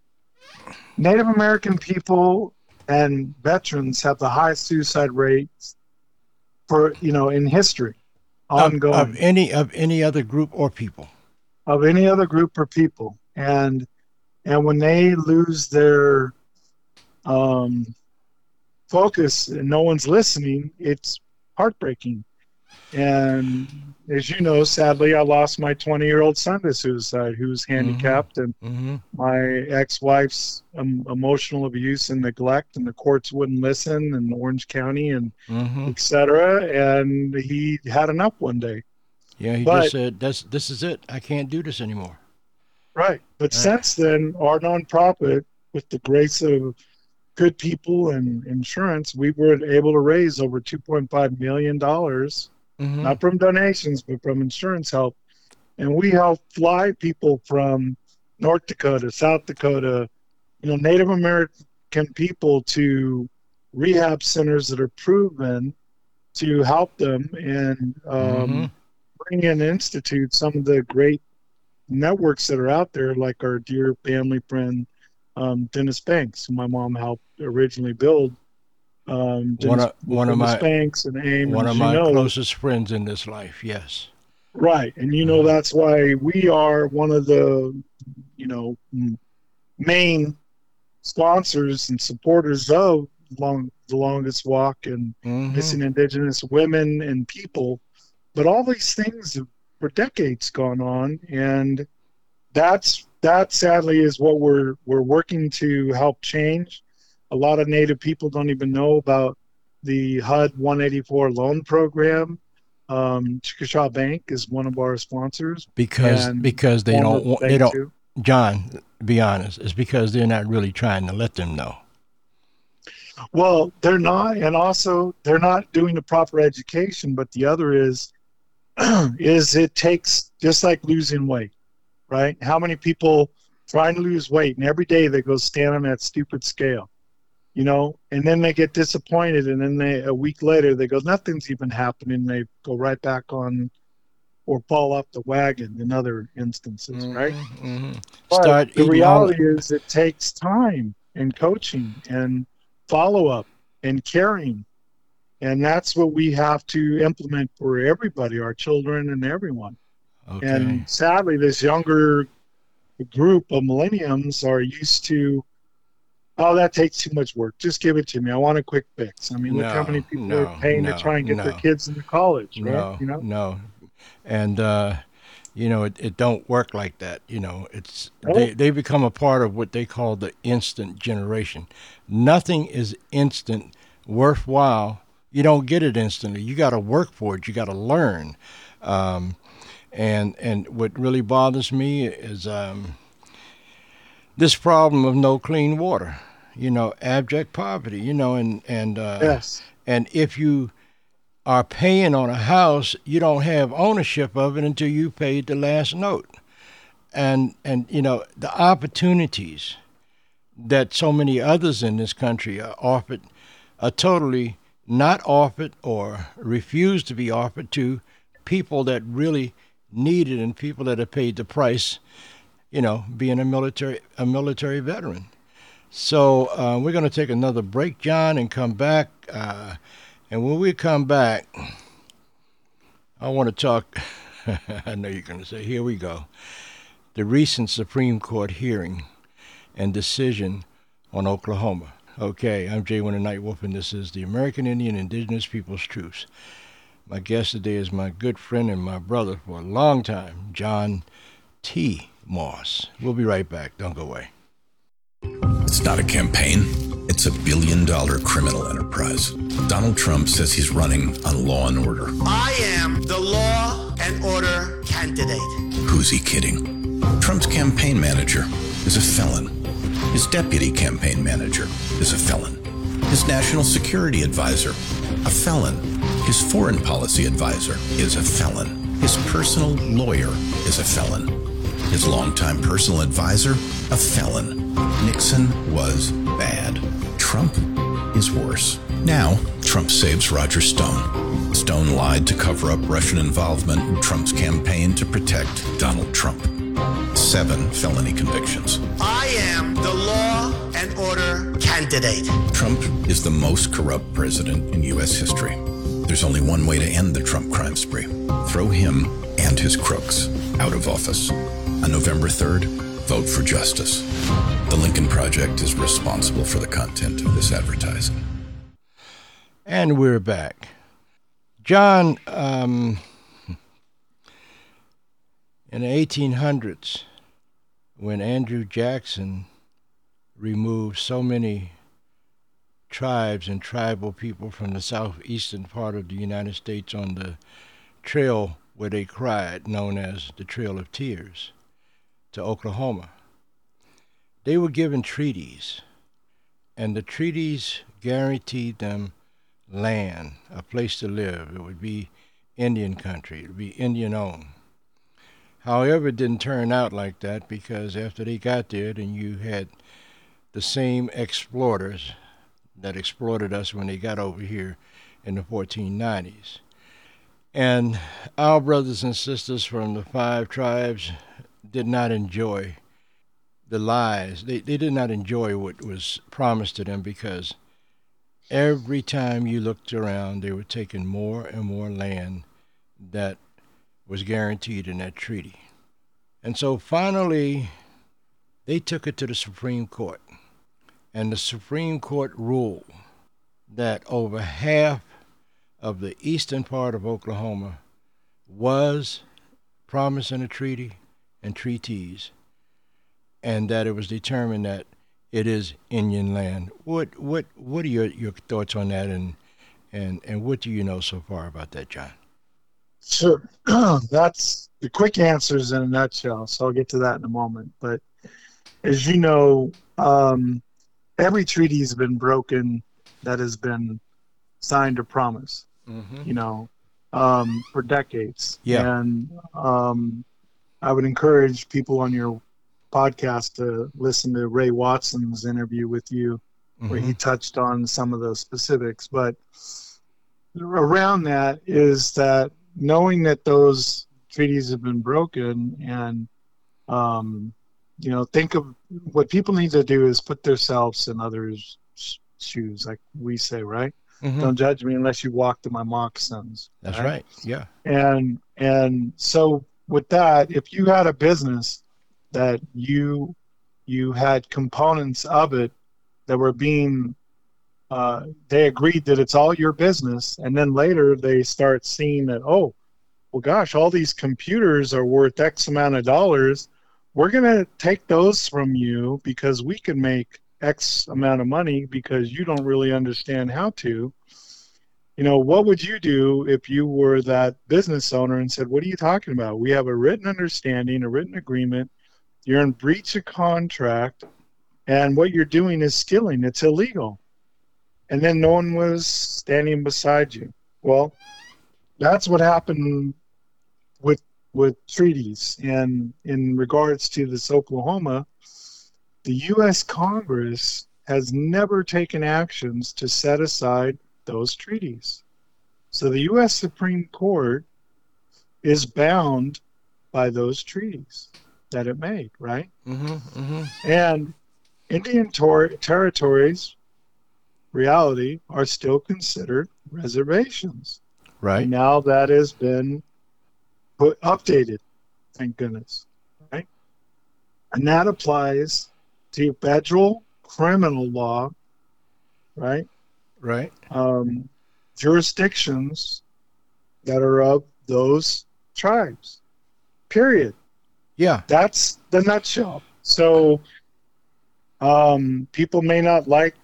Speaker 3: Native american people and veterans have the highest suicide rates for you know in history
Speaker 1: Of,
Speaker 3: ongoing.
Speaker 1: of any of any other group or people.
Speaker 3: of any other group or people. And and when they lose their um, focus and no one's listening it's heartbreaking and as you know sadly i lost my 20 year old son to suicide who's handicapped and
Speaker 1: hmm
Speaker 3: my ex-wife's um, emotional abuse and neglect and the courts wouldn't listen in orange county and
Speaker 1: hmm
Speaker 3: etc and he had enough one day
Speaker 1: Yeah, he
Speaker 3: But-
Speaker 1: just said, "That's this is it. I can't do this anymore."
Speaker 3: Right. But
Speaker 1: Right.
Speaker 3: since then, our nonprofit, with the grace of good people and insurance, we were able to raise over $2.5 million,
Speaker 1: hmm
Speaker 3: not from donations, but from insurance help. And we help fly people from North Dakota, South Dakota, you know, Native American people to rehab centers that are proven to help them and um,
Speaker 1: Mhm.
Speaker 3: bring in institute some of the great networks that are out there, like our dear family friend um, Dennis Banks, who my mom helped originally build. Um,
Speaker 1: One of one of my
Speaker 3: Banks and AIM,
Speaker 1: one
Speaker 3: and
Speaker 1: of my closest friends in this life. Yes.
Speaker 3: right? And you know
Speaker 1: Uh-huh.
Speaker 3: that's why we are one of the, you know, main sponsors and supporters of long the longest walk and
Speaker 1: Mhm.
Speaker 3: missing indigenous women and people but all these things have for decades gone on and that's that sadly is what we're we're working to help change a lot of native people don't even know about the hud 184 loan program um, Chickasha Bank is one of our sponsors.
Speaker 1: Because because they don't want they don't
Speaker 3: too.
Speaker 1: John, be honest, it's because they're not really trying to let them know.
Speaker 3: Well, they're not, and also they're not doing the proper education. But the other is, is it takes just like losing weight, right? How many people trying to lose weight, and every day they go stand on that stupid scale, you know, and then they get disappointed, and then they a week later they go, nothing's even happening. They go right back on or fall off the wagon in other instances, mm-hmm, right? Mm-hmm. But Start the reality all- is it takes time and coaching and follow up and caring. And that's what we have to implement for everybody, our children and everyone. Okay. And sadly, this younger group of millenniums are used to, oh, that takes too much work. Just give it to me. I want a quick fix. I mean, no, look how many people no, are paying no, to try and get their kids into college, right?
Speaker 1: No,
Speaker 3: you know?
Speaker 1: no. And, uh, you know, it, it don't work like that. You know, it's oh. they, they become a part of what they call the instant generation. Nothing is instant worthwhile. You don't get it instantly. You got to work for it. You got to learn. Um, and and what really bothers me is um, this problem of no clean water. You know, abject poverty. You know, and and uh,
Speaker 3: yes.
Speaker 1: And if you are paying on a house, you don't have ownership of it until you paid the last note. And and you know the opportunities that so many others in this country are offered are totally not offered or refused to be offered to people that really need it and people that have paid the price, you know, being a military a military veteran. So uh, we're going to take another break, John, and come back. Uh, and when we come back, I want to talk. I know you're going to say, here we go. The recent Supreme Court hearing and decision on Oklahoma. Okay, I'm Jay Winter Nightwolf, and this is the American Indian Indigenous Peoples Truths. My guest today is my good friend and my brother for a long time, John T. Moss. We'll be right back. Don't go away.
Speaker 8: It's not a campaign. It's a billion dollar criminal enterprise. Donald Trump says he's running on law and order.
Speaker 9: I am the law and order candidate.
Speaker 8: Who's he kidding? Trump's campaign manager is a felon. His deputy campaign manager is a felon. His national security advisor, a felon. His foreign policy advisor is a felon. His personal lawyer is a felon. His longtime personal advisor, a felon. Nixon was bad. Trump is worse. Now, Trump saves Roger Stone. Stone lied to cover up Russian involvement in Trump's campaign to protect Donald Trump. Seven felony convictions.
Speaker 9: I am the law and order candidate.
Speaker 8: Trump is the most corrupt president in U.S. history. There's only one way to end the Trump crime spree throw him and his crooks out of office. On November 3rd, vote for justice. The Lincoln Project is responsible for the content of this advertising.
Speaker 1: And we're back. John, um, in the 1800s, when Andrew Jackson removed so many tribes and tribal people from the southeastern part of the United States on the trail where they cried, known as the Trail of Tears, to Oklahoma they were given treaties, and the treaties guaranteed them land, a place to live. It would be Indian country, it would be Indian owned. However, it didn't turn out like that because after they got there, then you had the same exploiters that exploited us when they got over here in the 1490s. And our brothers and sisters from the five tribes did not enjoy the lies. They, they did not enjoy what was promised to them because every time you looked around, they were taking more and more land that was guaranteed in that treaty. And so finally, they took it to the Supreme Court. And the Supreme Court ruled that over half of the eastern part of Oklahoma was promised in a treaty and treaties and that it was determined that it is Indian land. What what what are your, your thoughts on that, and and and what do you know so far about that, John?
Speaker 3: Sure, that's the quick answers in a nutshell. So I'll get to that in a moment. But as you know, um, every treaty has been broken that has been signed or promised. Mm-hmm. You know, um, for decades.
Speaker 1: Yeah.
Speaker 3: And um, I would encourage people on your podcast to listen to Ray Watson's interview with you where he touched on some of those specifics. But around that is that knowing that those treaties have been broken and um, you know think of what people need to do is put themselves in others shoes like we say right
Speaker 1: Mhm.
Speaker 3: don't judge me unless you walked in my moccasins
Speaker 1: That's right. Yeah.
Speaker 3: and and so with that if you had a business that you you had components of it that were being uh, they agreed that it's all your business and then later they start seeing that oh well gosh all these computers are worth x amount of dollars. We're to take those from you because we can make x amount of money because you don't really understand how to you know what would you do if you were that business owner and said what are you talking about? We have a written understanding a written agreement. You're in breach of contract and what you're doing is stealing. It's illegal. And then no one was standing beside you. Well that's what happened with with treaties. And in regards to this oklahoma the us congress has never taken actions to set aside those treaties so the us supreme court is bound by those treaties that it made right
Speaker 1: Mm-hmm. Mm-hmm.
Speaker 3: and Indian tor- territories, reality, are still considered reservations.
Speaker 1: Right.
Speaker 3: And now that has been put updated, thank goodness. Right? And that applies to federal criminal law, right?
Speaker 1: Right.
Speaker 3: Um, jurisdictions that are of those tribes. Period
Speaker 1: Yeah.
Speaker 3: that's the nutshell. So um, people may not like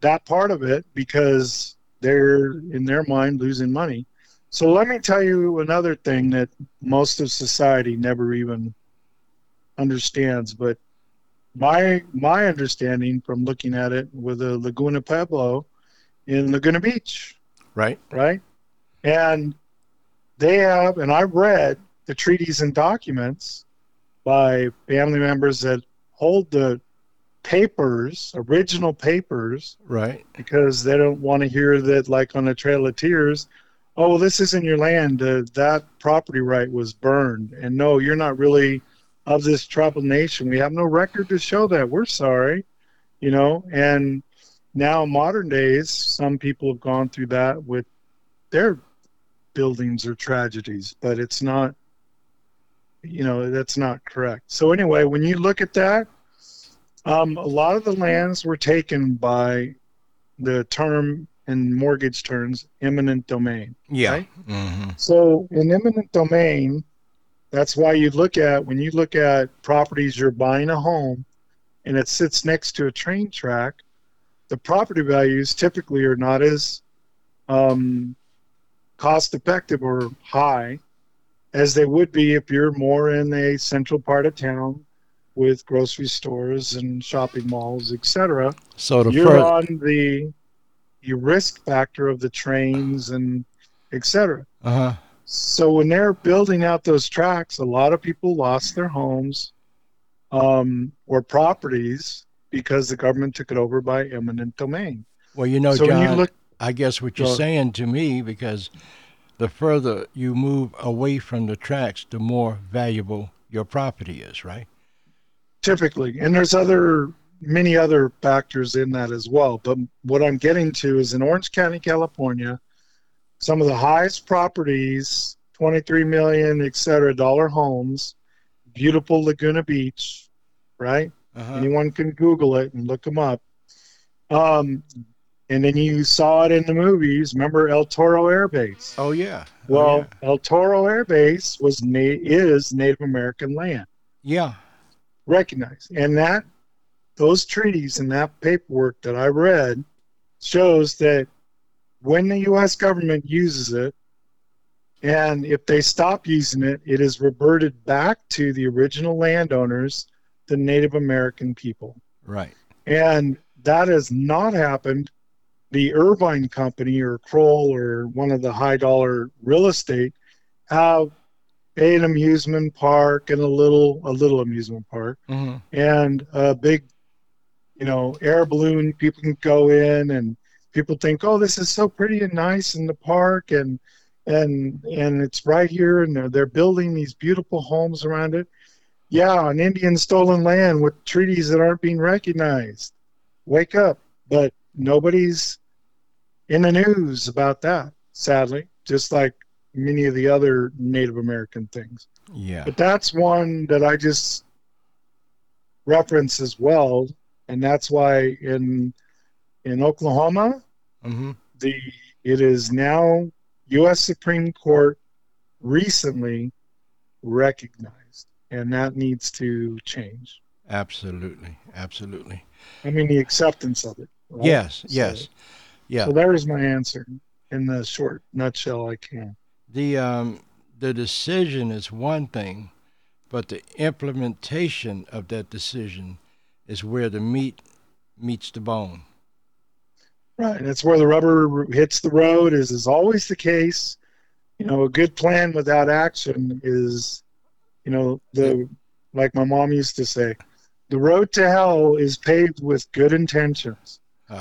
Speaker 3: that part of it because they're in their mind losing money. So let me tell you another thing that most of society never even understands. But my my understanding from looking at it with the Laguna Pueblo in Laguna Beach,
Speaker 1: Right.
Speaker 3: right? And they have, and I've read the treaties and documents by family members that hold the papers, original papers,
Speaker 1: Right.
Speaker 3: because they don't want to hear that, like on the Trail of Tears, oh, this isn't your land. Uh, that property right was burned. And no, you're not really of this tribal nation. We have no record to show that. We're sorry, you know. And now, modern days, some people have gone through that with their buildings or tragedies, but it's not, you know, that's not correct. So, anyway, when you look at that, um, a lot of the lands were taken by the term in mortgage terms eminent domain.
Speaker 1: Yeah.
Speaker 3: Right?
Speaker 1: Mm-hmm.
Speaker 3: So in eminent domain, that's why you look at when you look at properties you're buying a home and it sits next to a train track, the property values typically are not as um, cost effective or high as they would be if you're more in a central part of town with grocery stores and shopping malls, etc
Speaker 1: So
Speaker 3: you're
Speaker 1: further.
Speaker 3: on the your risk factor of the trains and et cetera. So when they're building out those tracks, a lot of people lost their homes um, or properties because the government took it over by eminent domain.
Speaker 1: Well, you know,
Speaker 3: so
Speaker 1: John.
Speaker 3: you look,
Speaker 1: I guess what you're saying to me, because the further you move away from the tracks, the more valuable your property is, right?
Speaker 3: typically, and there's other many other factors in that as well. But what I'm getting to is in Orange County, California, some of the highest properties, 23 million, et cetera, dollar homes, beautiful Laguna Beach, right?
Speaker 1: Uh-huh.
Speaker 3: Anyone can Google it and look them up. Um, and then you saw it in the movies. Remember El Toro Air Base?
Speaker 1: Oh yeah. Oh,
Speaker 3: Well, El Toro Air Base was na- is Native American land
Speaker 1: yeah.
Speaker 3: recognized. And that those treaties and that paperwork that I read shows that when the US government uses it and if they stop using it, it is reverted back to the original landowners, the Native American people.
Speaker 1: Right.
Speaker 3: And that has not happened. The Irvine Company or Kroll or one of the high dollar real estate have an amusement park and a little a little amusement park
Speaker 1: hmm
Speaker 3: and a big you know, air balloon. People can go in and people think, oh, this is so pretty and nice in the park, and and and it's right here, and they're, they're building these beautiful homes around it. Yeah, on Indian stolen land with treaties that aren't being recognized. Wake up! But nobody's in the news about that, sadly. Just like many of the other Native American things.
Speaker 1: Yeah.
Speaker 3: But that's one that I just reference as well, and that's why in in Oklahoma,
Speaker 1: Mm-hmm.
Speaker 3: the it is now U.S. Supreme Court recently recognized, and that needs to change.
Speaker 1: Absolutely. Absolutely.
Speaker 3: I mean, the acceptance of it. right?
Speaker 1: Yes.
Speaker 3: So-
Speaker 1: Yes. Yeah.
Speaker 3: So there's my answer in the short nutshell I can.
Speaker 1: the um, the decision is one thing, but the implementation of that decision is where the meat meets the bone.
Speaker 3: Right. That's where the rubber hits the road, is is always the case. You know, a good plan without action is, you know, the like my mom used to say, the road to hell is paved with good intentions.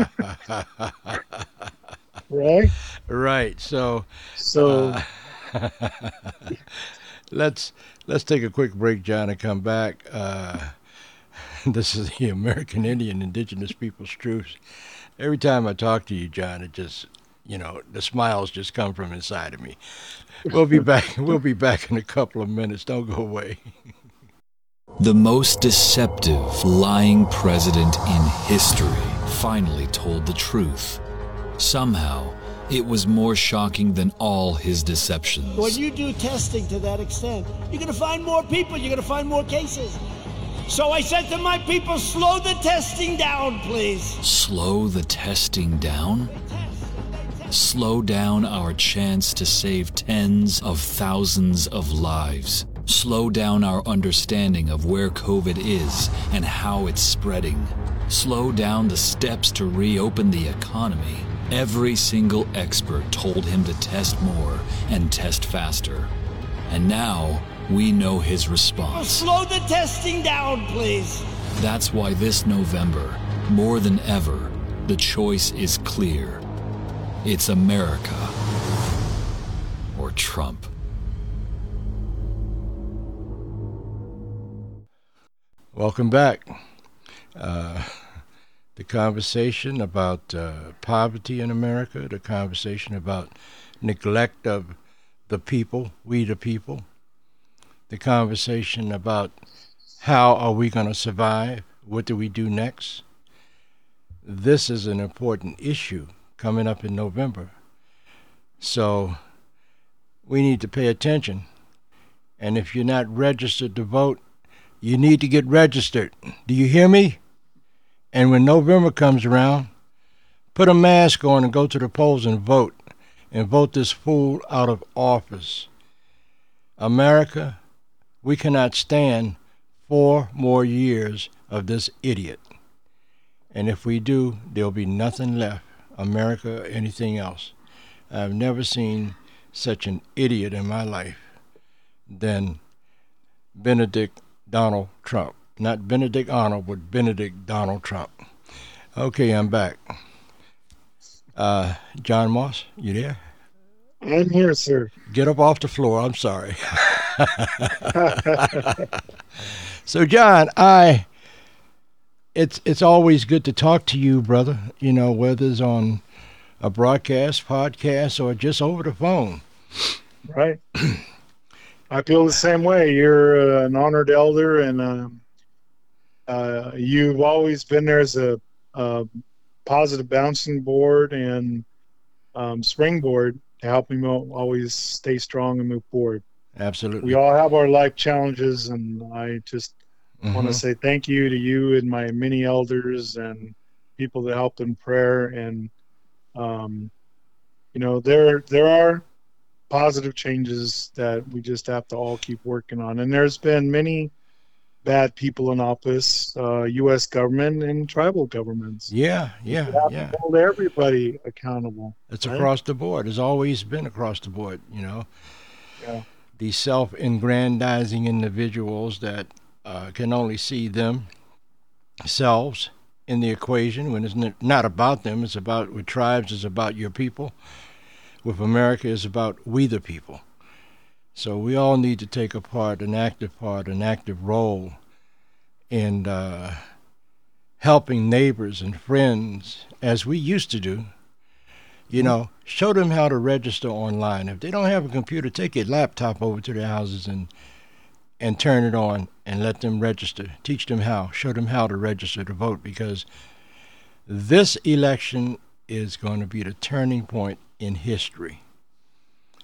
Speaker 3: Right?
Speaker 1: right. So
Speaker 3: So
Speaker 1: uh, let's let's take a quick break, John, and come back. Uh, this is the American Indian Indigenous Peoples Truth. Every time I talk to you, John, it just you know the smiles just come from inside of me. We'll be back. We'll be back in a couple of minutes. Don't go away.
Speaker 10: The most deceptive, lying president in history finally told the truth. Somehow, it was more shocking than all his deceptions.
Speaker 11: When you do testing to that extent, you're going to find more people, you're going to find more cases. So I said to my people, slow the testing down, please.
Speaker 10: Slow the testing down? Slow down our chance to save tens of thousands of lives. Slow down our understanding of where COVID is and how it's spreading. Slow down the steps to reopen the economy. Every single expert told him to test more and test faster. And now we know his
Speaker 11: Well,
Speaker 10: response.
Speaker 11: slow the testing down, please.
Speaker 10: That's why this November, more than ever, the choice is clear. It's America or Trump.
Speaker 1: Welcome back. Uh, the conversation about uh, poverty in America, the conversation about neglect of the people, we the people, the conversation about how are we going to survive, what do we do next. This is an important issue coming up in November. So we need to pay attention. And if you're not registered to vote, you need to get registered. Do you hear me? And when November comes around, put a mask on and go to the polls and vote. And vote this fool out of office. America, we cannot stand four more years of this idiot. And if we do, there'll be nothing left, America or anything else. I've never seen such an idiot in my life than Benedict Donald Trump. Not Benedict Arnold, but Benedict Donald Trump. Okay, I'm back. Uh, John Moss, you there?
Speaker 3: I'm here, sir.
Speaker 1: Get up off the floor. I'm sorry. so, John, I it's it's always good to talk to you, brother. You know, whether it's on a broadcast, podcast, or just over the phone.
Speaker 3: Right. I feel the same way. You're uh, an honored elder, and um, uh, you've always been there as a, a positive bouncing board and um, springboard to help me always stay strong and move forward.
Speaker 1: Absolutely.
Speaker 3: We all have our life challenges, and I just want to say thank you to you and my many elders and people that helped in prayer. And um, you know, there there are positive changes that we just have to all keep working on. And there's been many bad people in office, uh, U.S. government and tribal governments.
Speaker 1: Yeah, yeah, yeah.
Speaker 3: to hold everybody accountable.
Speaker 1: It's
Speaker 3: right?
Speaker 1: across the board. It's always been across the board, you know.
Speaker 3: Yeah.
Speaker 1: These self aggrandizing individuals that uh, can only see themselves in the equation when it's not about them. It's about with tribes. It's about your people. With America, it's about we the people. So we all need to take a part, an active part, an active role in uh, helping neighbors and friends as we used to do. You know, show them how to register online. If they don't have a computer, take your laptop over to their houses and and turn it on and let them register. Teach them how. Show them how to register to vote because this election is going to be the turning point in history.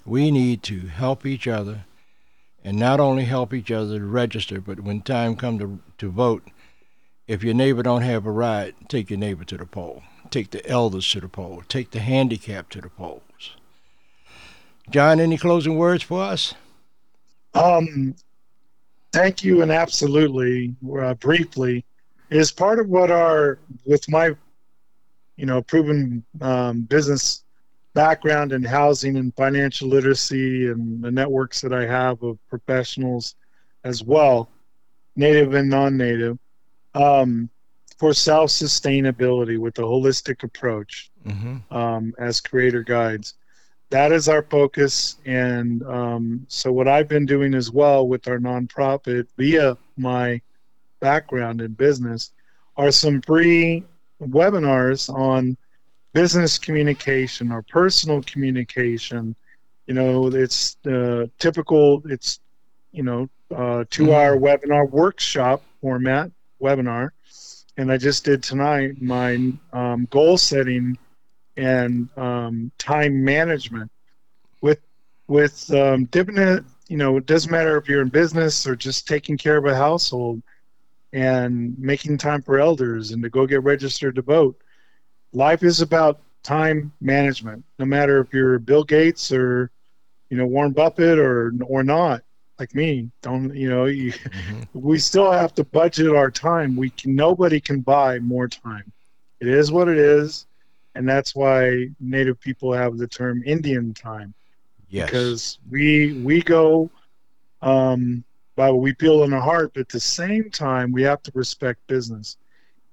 Speaker 1: We need to help each other and not only help each other to register, but when time comes to, to vote, if your neighbor don't have a ride, take your neighbor to the poll. Take the elders to the polls, Take the handicapped to the polls. John, any closing words for us?
Speaker 3: Um, thank you, and absolutely, uh, briefly, is part of what our with my, you know, proven um, business background in housing and financial literacy and the networks that I have of professionals as well, native and non-native, um, for self-sustainability with a holistic approach mm-hmm. um, as creator guides that is our focus. And um, so, what I've been doing as well with our nonprofit via my background in business are some free webinars on business communication or personal communication. You know, it's the typical, it's, you know, uh, two hour mm-hmm. webinar workshop format webinar. And I just did tonight my um, goal setting and um, time management. With with um, it, you know, it doesn't matter if you're in business or just taking care of a household and making time for elders and to go get registered to vote. Life is about time management. No matter if you're Bill Gates or you know Warren Buffett or or not, like me, don't you know? You, mm-hmm. We still have to budget our time. We can. Nobody can buy more time. It is what it is and that's why Native people have the term Indian time.
Speaker 1: Yes.
Speaker 3: Because we we go um, by what we feel in our heart, but at the same time we have to respect business.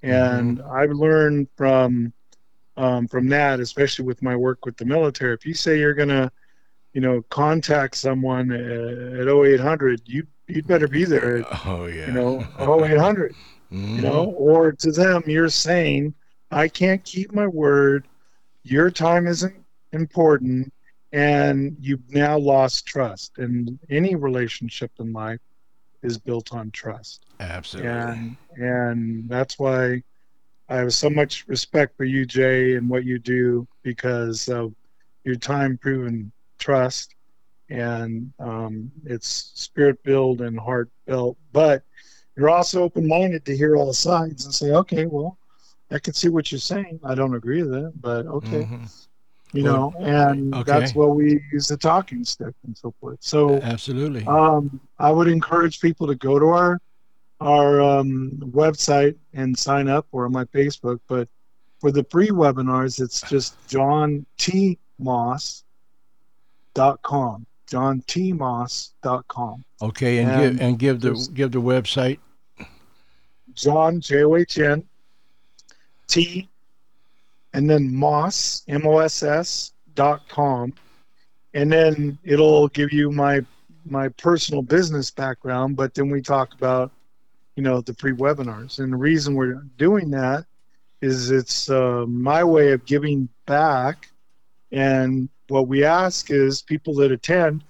Speaker 3: And mm-hmm. I've learned from um, from that, especially with my work with the military. If you say you're gonna, you know, contact someone at, 0800, you you'd better be there. At,
Speaker 1: oh yeah.
Speaker 3: You know, 0800. Mm-hmm. You know, or to them, you're saying I can't keep my word. Your time isn't important, and you've now lost trust. And any relationship in life is built on trust.
Speaker 1: Absolutely.
Speaker 3: And and that's why I have so much respect for you, Jay, and what you do because of your time proven trust. And um, it's spirit filled and heartfelt. But you're also open minded to hear all sides and say, okay, well, I can see what you're saying. I don't agree with it, but okay. Mm-hmm. You well, know, and okay. that's what we use the talking stick and so forth. So
Speaker 1: absolutely,
Speaker 3: um, I would encourage people to go to our our um, website and sign up, or my Facebook. But for the free webinars, it's just John T Moss dot com. John T Moss dot com.
Speaker 1: Okay, and, and give and give the give the website.
Speaker 3: John J O H N T, and then Moss, M O S S dot com, and then it'll give you my my personal business background. But then we talk about you know the free webinars, and the reason we're doing that is it's uh, my way of giving back, and what we ask is people that attend,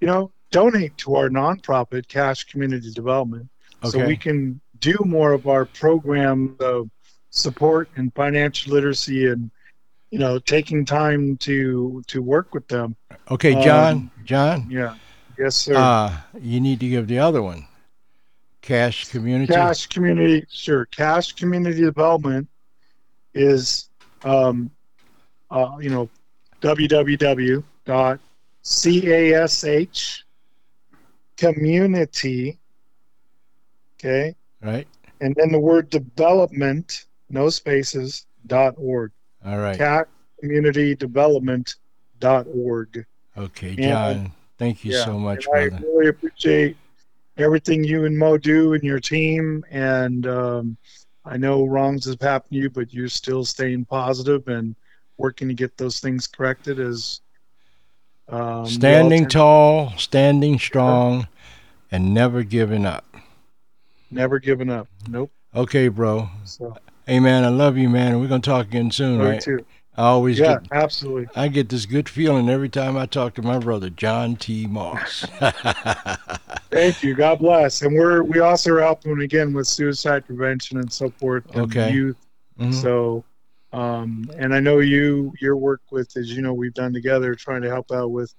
Speaker 3: you know, donate to our nonprofit Cash Community Development, okay. so we can do more of our program of support and financial literacy and you know taking time to to work with them.
Speaker 1: Okay john um, john.
Speaker 3: yeah. Yes sir.
Speaker 1: Uh, you need to give the other one. Cash community.
Speaker 3: Cash community sure. Cash community development is um uh, you know www.cash community okay
Speaker 1: right
Speaker 3: and then the word development no spaces, dot org.
Speaker 1: All right.
Speaker 3: Cat Community Development dot org.
Speaker 1: Okay, John. And, thank you yeah, so much, brother.
Speaker 3: I really appreciate everything you and Mo do and your team. And um, I know wrongs have happened to you, but you're still staying positive and working to get those things corrected. is
Speaker 1: um, standing tall, standing strong, and never giving up.
Speaker 3: Never giving up. Nope.
Speaker 1: Okay, bro. So, hey, man, I love you, man. We're gonna talk again soon, right?
Speaker 3: Too.
Speaker 1: I always
Speaker 3: yeah,
Speaker 1: get,
Speaker 3: absolutely.
Speaker 1: I get this good feeling every time I talk to my brother John T. Moss.
Speaker 3: Thank you. God bless. And we're we also are helping again with suicide prevention and support of
Speaker 1: okay.
Speaker 3: youth. Mm-hmm. So, um, and I know you your work with, as you know, we've done together trying to help out with,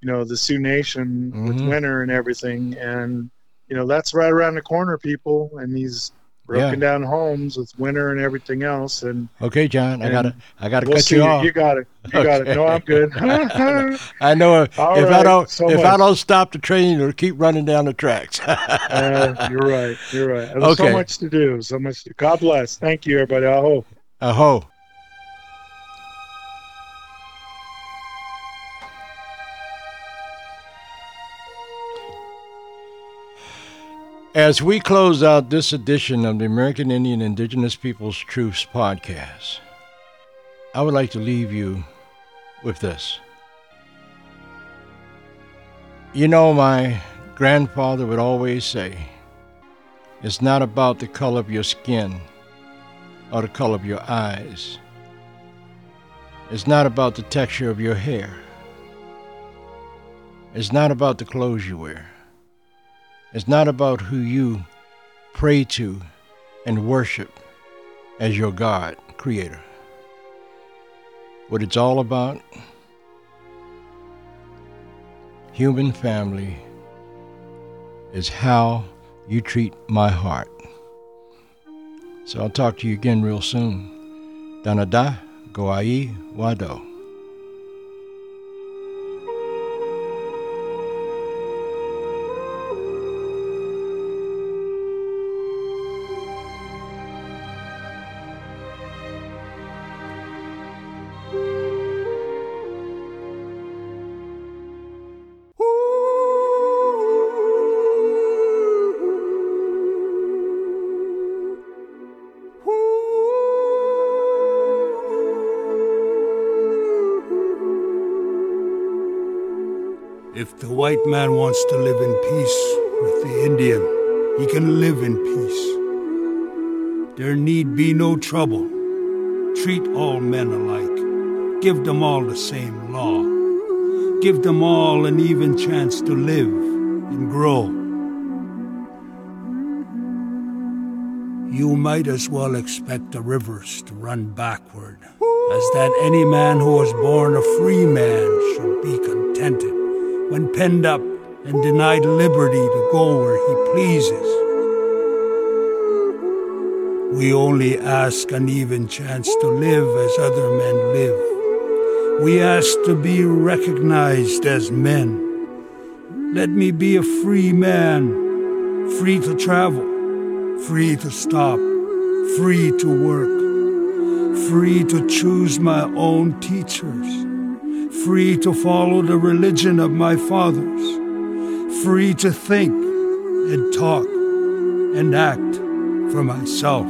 Speaker 3: you know, the Sioux Nation mm-hmm. with winter and everything, and you know that's right around the corner, people, and these broken yeah. down homes with winter and everything else. And
Speaker 1: okay, John, I gotta, I gotta we'll cut you off.
Speaker 3: You got it. You okay. got it. No, I'm good.
Speaker 1: I know if, if I don't, so if much. I don't stop the train, it'll keep running down the tracks.
Speaker 3: uh, you're right. You're right. There's okay. so much to do. So much. To, God bless. Thank you, everybody. Aho.
Speaker 1: Aho. As we close out this edition of the American Indian Indigenous Peoples Truths podcast, I would like to leave you with this. You know, my grandfather would always say, it's not about the color of your skin or the color of your eyes. It's not about the texture of your hair. It's not about the clothes you wear. It's not about who you pray to and worship as your God, Creator. What it's all about, human family, is how you treat my heart. So I'll talk to you again real soon. Danada, Goai, Wado.
Speaker 12: The white man wants to live in peace with the Indian, he can live in peace. There need be no trouble. Treat all men alike. Give them all the same law. Give them all an even chance to live and grow. You might as well expect the rivers to run backward as that any man who was born a free man should be contented when penned up and denied liberty to go where he pleases. We only ask an even chance to live as other men live. We ask to be recognized as men. Let me be a free man, free to travel, free to stop, free to work, free to choose my own teachers free to follow the religion of my fathers, free to think and talk and act for myself.